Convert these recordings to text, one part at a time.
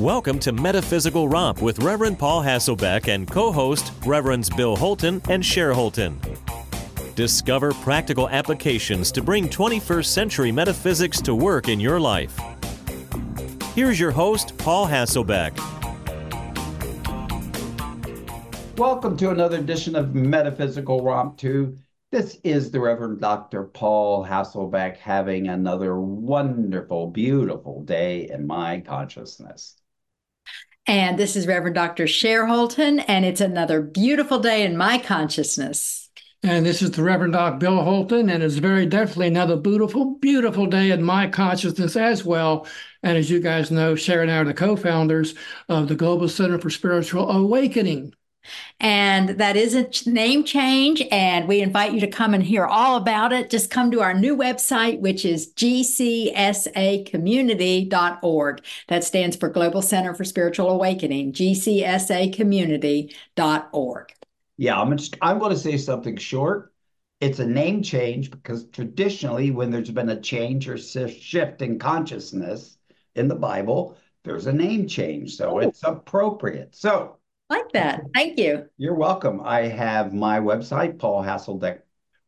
Welcome to Metaphysical Romp with Reverend Paul Hasselbeck and co host Reverends Bill Holton and Cher Holton. Discover practical applications to bring 21st century metaphysics to work in your life. Here's your host, Paul Hasselbeck. Welcome to another edition of Metaphysical Romp 2. This is the Reverend Dr. Paul Hasselbeck having another wonderful, beautiful day in my consciousness. And this is Reverend Dr. Cher Holton, and it's another beautiful day in my consciousness. And this is the Reverend Dr. Bill Holton, and it's very definitely another beautiful, beautiful day in my consciousness as well. And as you guys know, Cher and I are the co founders of the Global Center for Spiritual Awakening. And that is a name change. And we invite you to come and hear all about it. Just come to our new website, which is gcsacommunity.org. That stands for Global Center for Spiritual Awakening, gcsacommunity.org. Yeah, I'm just, I'm going to say something short. It's a name change because traditionally, when there's been a change or shift in consciousness in the Bible, there's a name change. So it's appropriate. So like that. Thank you. You're welcome. I have my website, Paul Hasselbeck,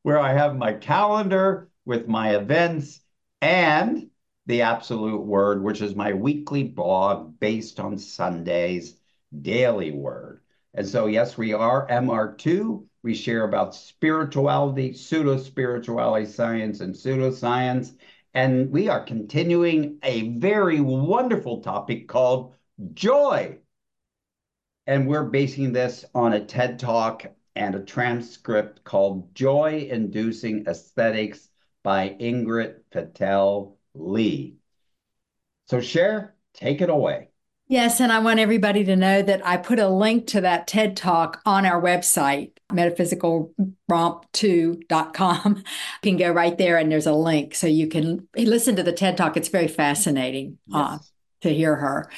where I have my calendar with my events and the Absolute Word, which is my weekly blog based on Sunday's daily word. And so, yes, we are MR2. We share about spirituality, pseudo spirituality science, and pseudoscience. And we are continuing a very wonderful topic called joy and we're basing this on a TED Talk and a transcript called Joy Inducing Aesthetics by Ingrid Fetell Lee. So, Cher, take it away. Yes, and I want everybody to know that I put a link to that TED Talk on our website, metaphysicalromp2.com. You can go right there and there's a link so you can listen to the TED Talk. It's very fascinating yes. uh, to hear her.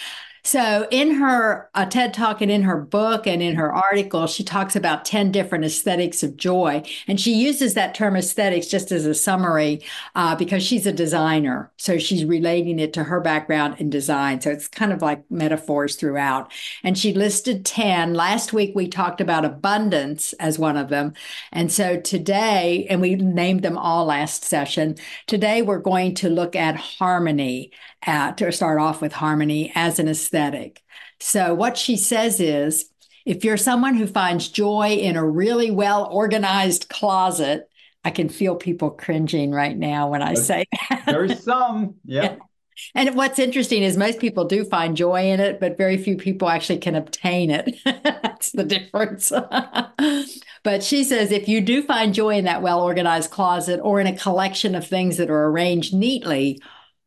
So, in her uh, TED talk and in her book and in her article, she talks about 10 different aesthetics of joy. And she uses that term aesthetics just as a summary uh, because she's a designer. So, she's relating it to her background in design. So, it's kind of like metaphors throughout. And she listed 10. Last week, we talked about abundance as one of them. And so, today, and we named them all last session, today we're going to look at harmony at, to start off with harmony as an aesthetic. So, what she says is if you're someone who finds joy in a really well organized closet, I can feel people cringing right now when I say that. There's some, yeah. yeah. And what's interesting is most people do find joy in it, but very few people actually can obtain it. That's the difference. but she says if you do find joy in that well organized closet or in a collection of things that are arranged neatly,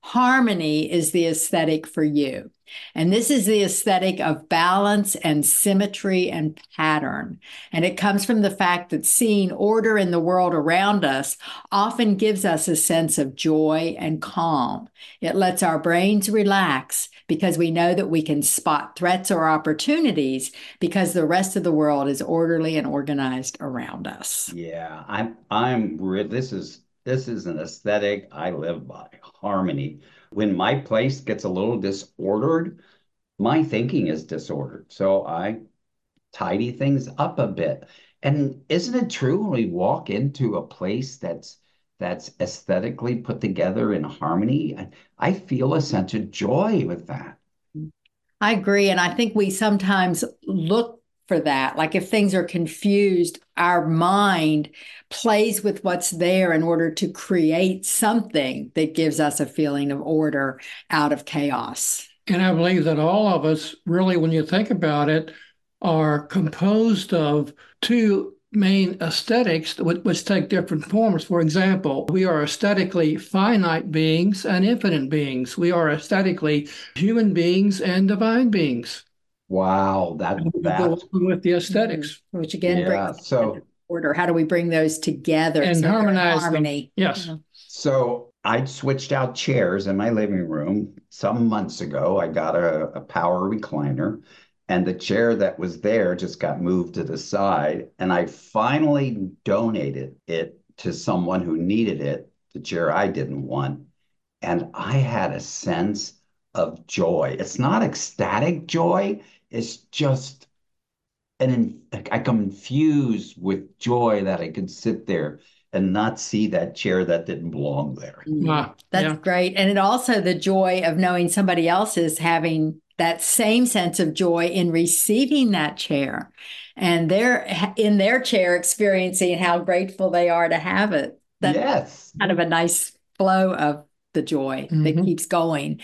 Harmony is the aesthetic for you. And this is the aesthetic of balance and symmetry and pattern. And it comes from the fact that seeing order in the world around us often gives us a sense of joy and calm. It lets our brains relax because we know that we can spot threats or opportunities because the rest of the world is orderly and organized around us. Yeah, I'm I'm this is this is an aesthetic I live by harmony. When my place gets a little disordered, my thinking is disordered. So I tidy things up a bit. And isn't it true when we walk into a place that's that's aesthetically put together in harmony? I, I feel a sense of joy with that. I agree. And I think we sometimes look for that. Like if things are confused, our mind plays with what's there in order to create something that gives us a feeling of order out of chaos. And I believe that all of us, really, when you think about it, are composed of two main aesthetics which take different forms. For example, we are aesthetically finite beings and infinite beings. We are aesthetically human beings and divine beings. Wow, that that with the aesthetics, mm-hmm. which again yeah, brings so order. How do we bring those together and so harmonize harmony? Them. Yes. So I switched out chairs in my living room some months ago. I got a, a power recliner, and the chair that was there just got moved to the side, and I finally donated it to someone who needed it. The chair I didn't want, and I had a sense of joy. It's not ecstatic joy, it's just an I come infused with joy that I could sit there and not see that chair that didn't belong there. Mm. That's yeah. great. And it also the joy of knowing somebody else is having that same sense of joy in receiving that chair and they're in their chair experiencing how grateful they are to have it. That's yes. kind of a nice flow of the joy mm-hmm. that keeps going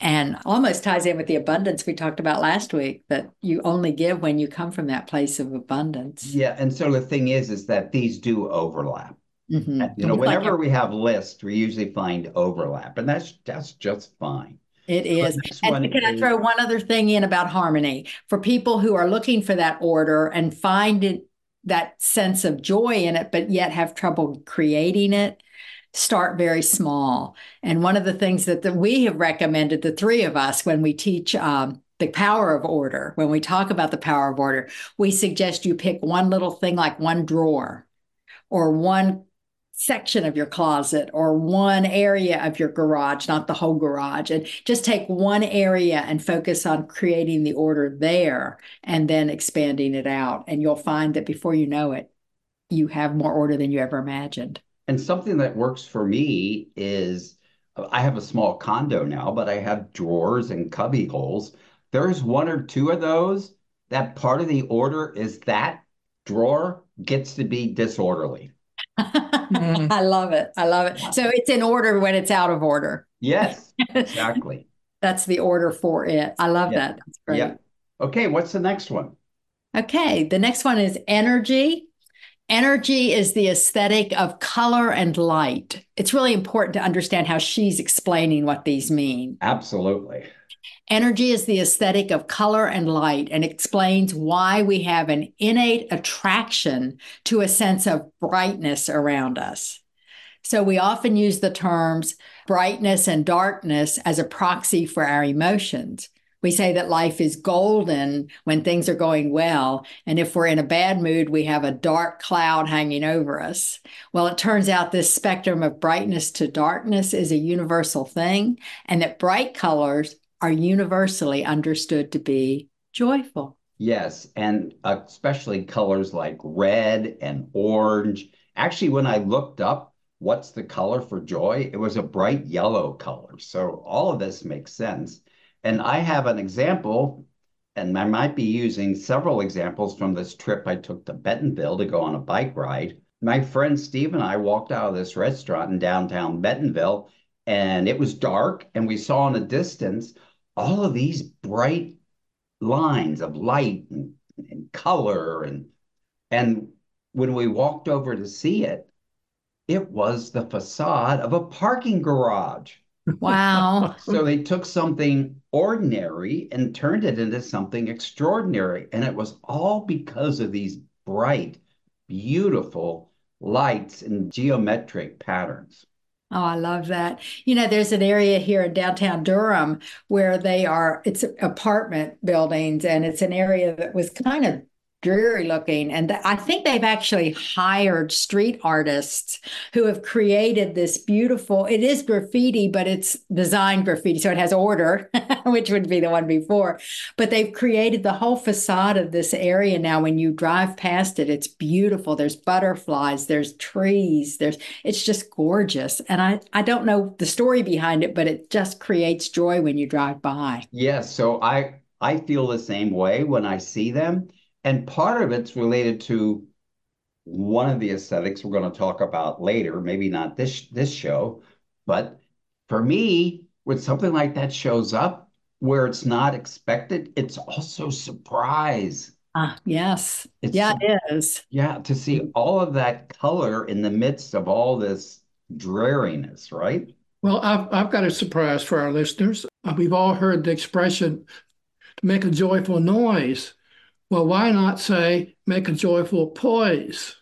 and almost ties in with the abundance we talked about last week that you only give when you come from that place of abundance yeah and so the thing is is that these do overlap mm-hmm. you know whenever like we have lists we usually find overlap and that's that's just fine it is. And can I throw one other thing in about harmony? For people who are looking for that order and find it, that sense of joy in it, but yet have trouble creating it, start very small. And one of the things that the, we have recommended, the three of us, when we teach um, the power of order, when we talk about the power of order, we suggest you pick one little thing like one drawer or one section of your closet or one area of your garage, not the whole garage, and just take one area and focus on creating the order there and then expanding it out. And you'll find that before you know it, you have more order than you ever imagined. And something that works for me is I have a small condo now, but I have drawers and cubby holes. There's one or two of those that part of the order is that drawer gets to be disorderly. mm. I love it. I love it. So it's in order when it's out of order. Yes, exactly. That's the order for it. I love yeah. that. That's great. Yeah. Okay, what's the next one? Okay, the next one is energy. Energy is the aesthetic of color and light. It's really important to understand how she's explaining what these mean. Absolutely. Energy is the aesthetic of color and light and explains why we have an innate attraction to a sense of brightness around us. So we often use the terms brightness and darkness as a proxy for our emotions. We say that life is golden when things are going well. And if we're in a bad mood, we have a dark cloud hanging over us. Well, it turns out this spectrum of brightness to darkness is a universal thing, and that bright colors are universally understood to be joyful. Yes, and especially colors like red and orange. Actually, when I looked up what's the color for joy, it was a bright yellow color. So all of this makes sense. And I have an example, and I might be using several examples from this trip I took to Bentonville to go on a bike ride. My friend Steve and I walked out of this restaurant in downtown Bentonville, and it was dark, and we saw in the distance all of these bright lines of light and, and color and and when we walked over to see it it was the facade of a parking garage wow. So they took something ordinary and turned it into something extraordinary. And it was all because of these bright beautiful lights and geometric patterns. Oh, I love that. You know, there's an area here in downtown Durham where they are, it's apartment buildings, and it's an area that was kind of dreary looking. And I think they've actually hired street artists who have created this beautiful, it is graffiti, but it's designed graffiti. So it has order, which would be the one before. But they've created the whole facade of this area now. When you drive past it, it's beautiful. There's butterflies, there's trees, there's it's just gorgeous. And I, I don't know the story behind it, but it just creates joy when you drive by. Yes. So I I feel the same way when I see them and part of it's related to one of the aesthetics we're going to talk about later, maybe not this this show, but for me, when something like that shows up where it's not expected, it's also surprise. Ah, yes. It's, yeah, it is. Yeah, to see all of that color in the midst of all this dreariness, right? Well, I've, I've got a surprise for our listeners. Uh, we've all heard the expression to make a joyful noise. Well, why not say make a joyful poise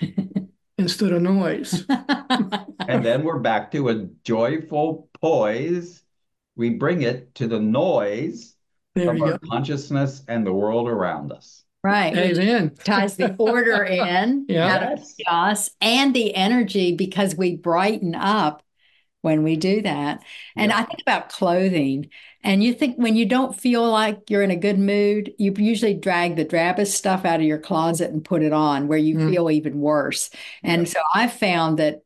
instead of noise? and then we're back to a joyful poise. We bring it to the noise there of our go. consciousness and the world around us. Right. Amen. Ties the order in, yeah. chaos, and the energy because we brighten up when we do that. And yeah. I think about clothing, and you think when you don't feel like you're in a good mood, you usually drag the drabbest stuff out of your closet and put it on where you mm. feel even worse. And yeah. so I found that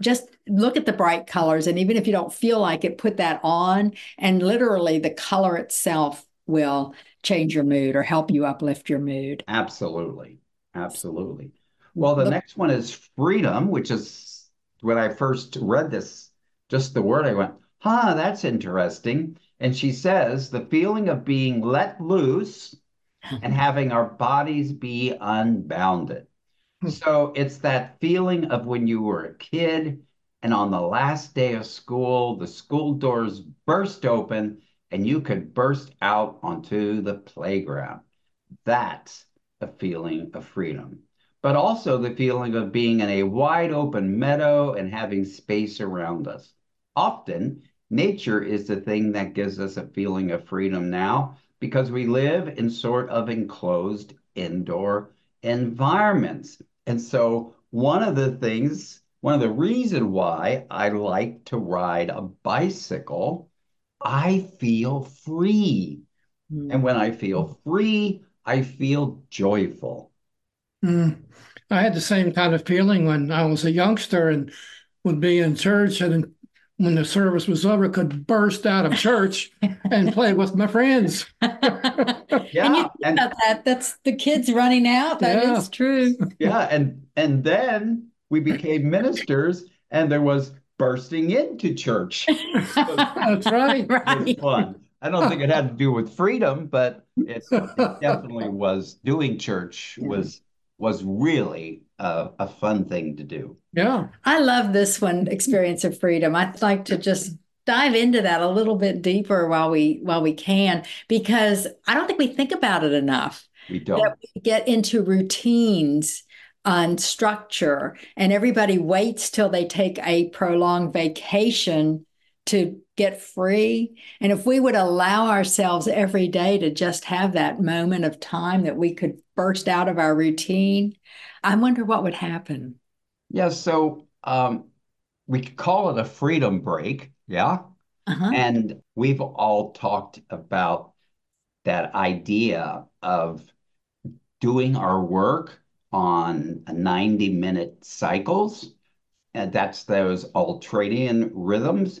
just look at the bright colors, and even if you don't feel like it, put that on, and literally the color itself will change your mood or help you uplift your mood. Absolutely. Absolutely. Well, the next one is freedom, which is when I first read this, just the word, I went, huh, that's interesting. And she says the feeling of being let loose and having our bodies be unbounded. Hmm. so it's that feeling of when you were a kid and on the last day of school, the school doors burst open and you could burst out onto the playground. That's a feeling of freedom, but also the feeling of being in a wide open meadow and having space around us. Often, nature is the thing that gives us a feeling of freedom now because we live in sort of enclosed indoor environments. And so, one of the things, one of the reason why I like to ride a bicycle I feel free. Mm. And when I feel free, I feel joyful. Mm. I had the same kind of feeling when I was a youngster and would be in church and when the service was over could burst out of church and play with my friends. yeah. And you think and, about that. That's the kids running out. That yeah. is true. yeah. And and then we became ministers and there was bursting into church. That's right. right. fun. I don't think it had to do with freedom, but it, it definitely was. Doing church was was really a, a fun thing to do. Yeah, I love this one, experience of freedom. I'd like to just dive into that a little bit deeper while we while we can, because I don't think we think about it enough. We don't. That we get into routines on structure and everybody waits till they take a prolonged vacation to get free and if we would allow ourselves every day to just have that moment of time that we could burst out of our routine i wonder what would happen yeah so um, we could call it a freedom break yeah uh-huh. and we've all talked about that idea of doing our work on 90 minute cycles. And that's those ultradian rhythms.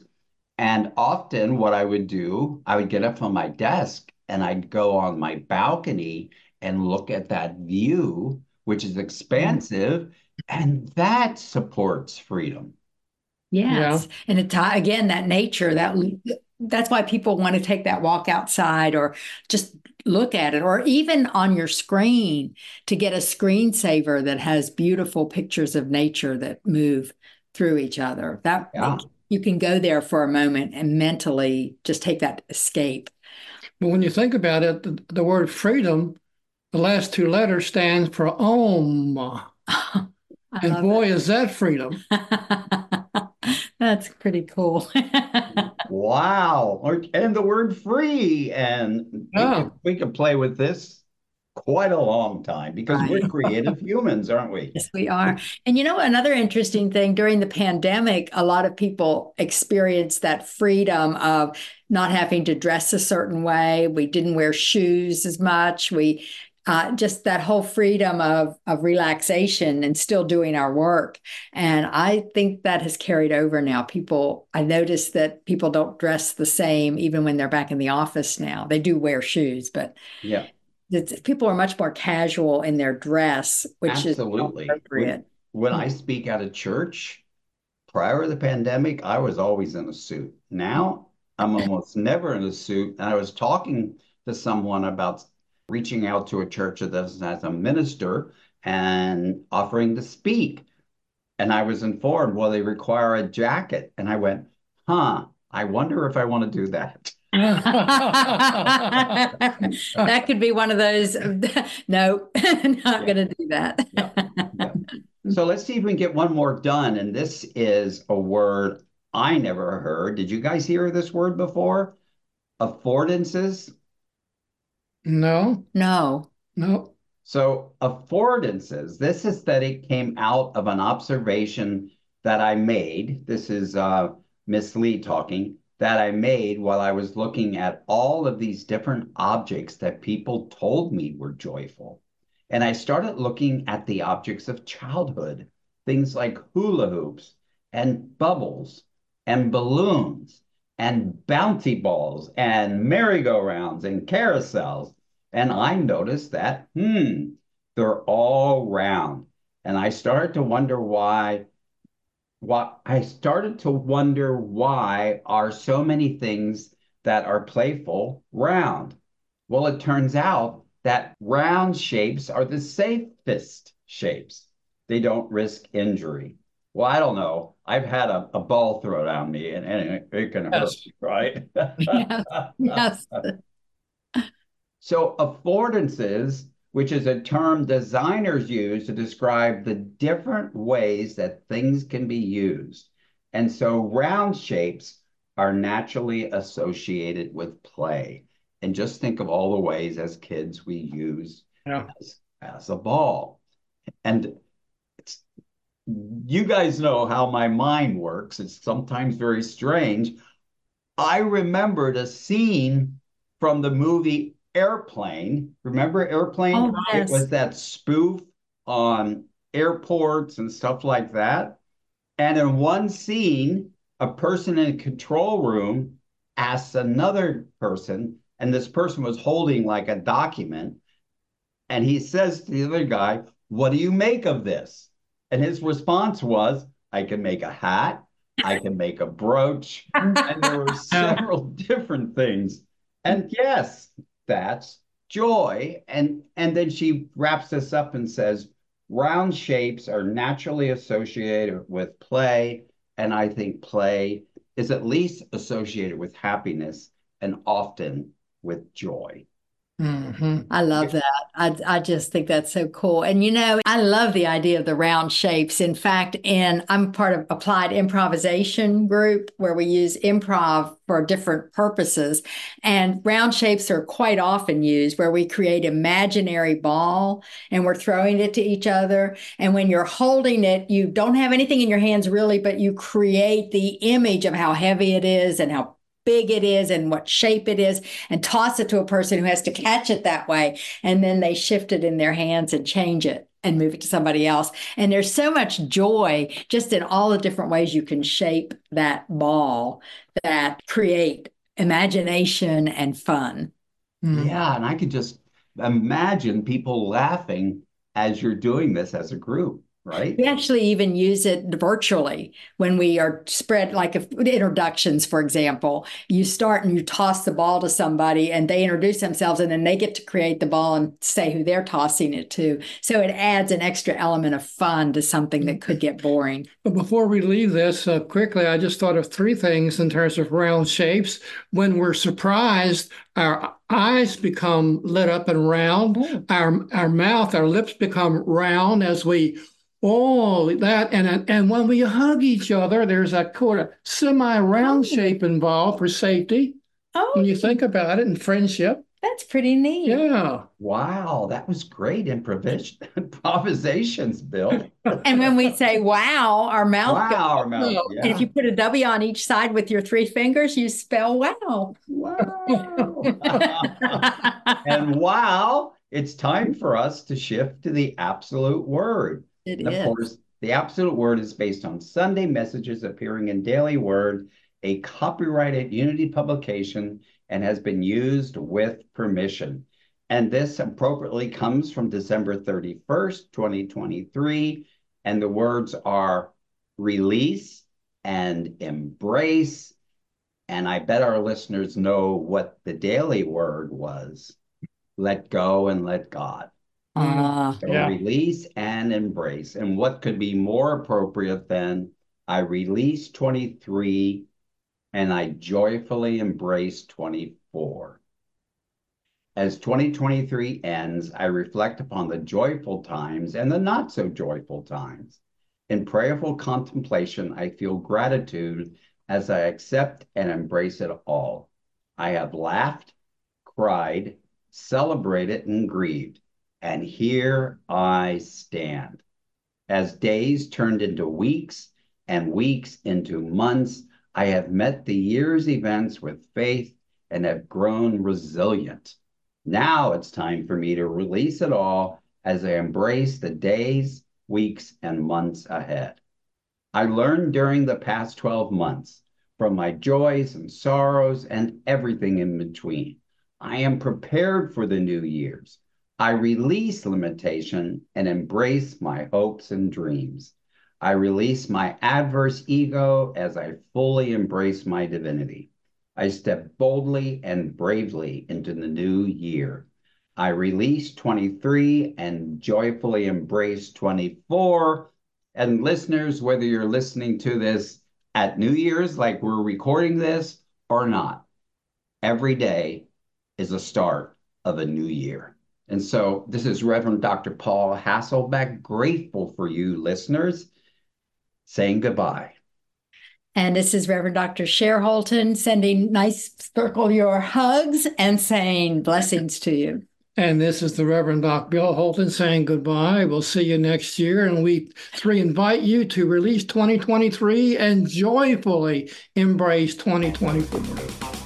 And often, what I would do, I would get up from my desk and I'd go on my balcony and look at that view, which is expansive, and that supports freedom. Yes, yeah. and it again that nature that that's why people want to take that walk outside or just look at it or even on your screen to get a screensaver that has beautiful pictures of nature that move through each other that yeah. you can go there for a moment and mentally just take that escape but when you think about it the, the word freedom the last two letters stands for om and boy that. is that freedom that's pretty cool Wow. And the word free. And oh. we, can, we can play with this quite a long time because we're creative humans, aren't we? Yes, we are. And you know, another interesting thing during the pandemic, a lot of people experienced that freedom of not having to dress a certain way. We didn't wear shoes as much. We uh, just that whole freedom of of relaxation and still doing our work. And I think that has carried over now. People, I notice that people don't dress the same even when they're back in the office now. They do wear shoes, but yeah, people are much more casual in their dress, which Absolutely. is appropriate. When, when I speak at a church, prior to the pandemic, I was always in a suit. Now I'm almost never in a suit. And I was talking to someone about reaching out to a church that doesn't as a minister and offering to speak. And I was informed, well, they require a jacket. And I went, huh, I wonder if I want to do that. that could be one of those. no, not going to do that. So let's see if we can get one more done. And this is a word I never heard. Did you guys hear this word before? Affordances. No. No. No. So affordances, this aesthetic came out of an observation that I made. This is uh, Miss Lee talking, that I made while I was looking at all of these different objects that people told me were joyful. And I started looking at the objects of childhood, things like hula hoops and bubbles and balloons and bouncy balls and merry-go-rounds and carousels. And I noticed that, hmm, they're all round. And I started to wonder why why I started to wonder why are so many things that are playful round? Well, it turns out that round shapes are the safest shapes. They don't risk injury. Well, I don't know. I've had a, a ball thrown at me and, and it, it can hurt, yes. right? yes. yes. so affordances which is a term designers use to describe the different ways that things can be used. And so round shapes are naturally associated with play. And just think of all the ways as kids we use yeah. as, as a ball. And you guys know how my mind works. It's sometimes very strange. I remembered a scene from the movie Airplane. Remember Airplane? Oh, yes. It was that spoof on airports and stuff like that. And in one scene, a person in a control room asks another person, and this person was holding like a document. And he says to the other guy, What do you make of this? And his response was, I can make a hat, I can make a brooch. and there were several different things. And yes, that's joy. And, and then she wraps this up and says, round shapes are naturally associated with play. And I think play is at least associated with happiness and often with joy. Mm-hmm. I love that. I, I just think that's so cool. And you know, I love the idea of the round shapes. In fact, in I'm part of applied improvisation group where we use improv for different purposes. And round shapes are quite often used where we create imaginary ball and we're throwing it to each other. And when you're holding it, you don't have anything in your hands really, but you create the image of how heavy it is and how big it is and what shape it is and toss it to a person who has to catch it that way. And then they shift it in their hands and change it and move it to somebody else. And there's so much joy just in all the different ways you can shape that ball that create imagination and fun. Mm. Yeah. And I could just imagine people laughing as you're doing this as a group right? We actually even use it virtually when we are spread, like if introductions, for example, you start and you toss the ball to somebody and they introduce themselves and then they get to create the ball and say who they're tossing it to. So it adds an extra element of fun to something that could get boring. But before we leave this uh, quickly, I just thought of three things in terms of round shapes. When we're surprised, our eyes become lit up and round. Our our mouth, our lips become round as we Oh, that and and when we hug each other, there's a kind of semi-round oh. shape involved for safety. Oh, when you think about it in friendship. That's pretty neat. Yeah. Wow, that was great improvis- improvisations, Bill. and when we say wow, our mouth wow, goes, our mouth, yeah. And if you put a W on each side with your three fingers, you spell wow. Wow. and wow, it's time for us to shift to the absolute word. It of is. course, the absolute word is based on Sunday messages appearing in Daily Word, a copyrighted Unity publication, and has been used with permission. And this appropriately comes from December 31st, 2023. And the words are release and embrace. And I bet our listeners know what the daily word was let go and let God. Uh, so yeah. release and embrace. And what could be more appropriate than I release 23 and I joyfully embrace 24. As 2023 ends, I reflect upon the joyful times and the not so joyful times. In prayerful contemplation, I feel gratitude as I accept and embrace it all. I have laughed, cried, celebrated, and grieved and here I stand. As days turned into weeks and weeks into months, I have met the year's events with faith and have grown resilient. Now it's time for me to release it all as I embrace the days, weeks, and months ahead. I learned during the past 12 months from my joys and sorrows and everything in between. I am prepared for the new years. I release limitation and embrace my hopes and dreams. I release my adverse ego as I fully embrace my divinity. I step boldly and bravely into the new year. I release 23 and joyfully embrace 24. And listeners, whether you're listening to this at New Year's, like we're recording this, or not, every day is a start of a new year. And so this is Reverend Dr. Paul Hasselbeck, grateful for you listeners, saying goodbye. And this is Reverend Dr. Cher Holton sending nice circle your hugs and saying blessings to you. And this is the Reverend Doc Bill Holton saying goodbye. We'll see you next year. And we three invite you to release 2023 and joyfully embrace 2024.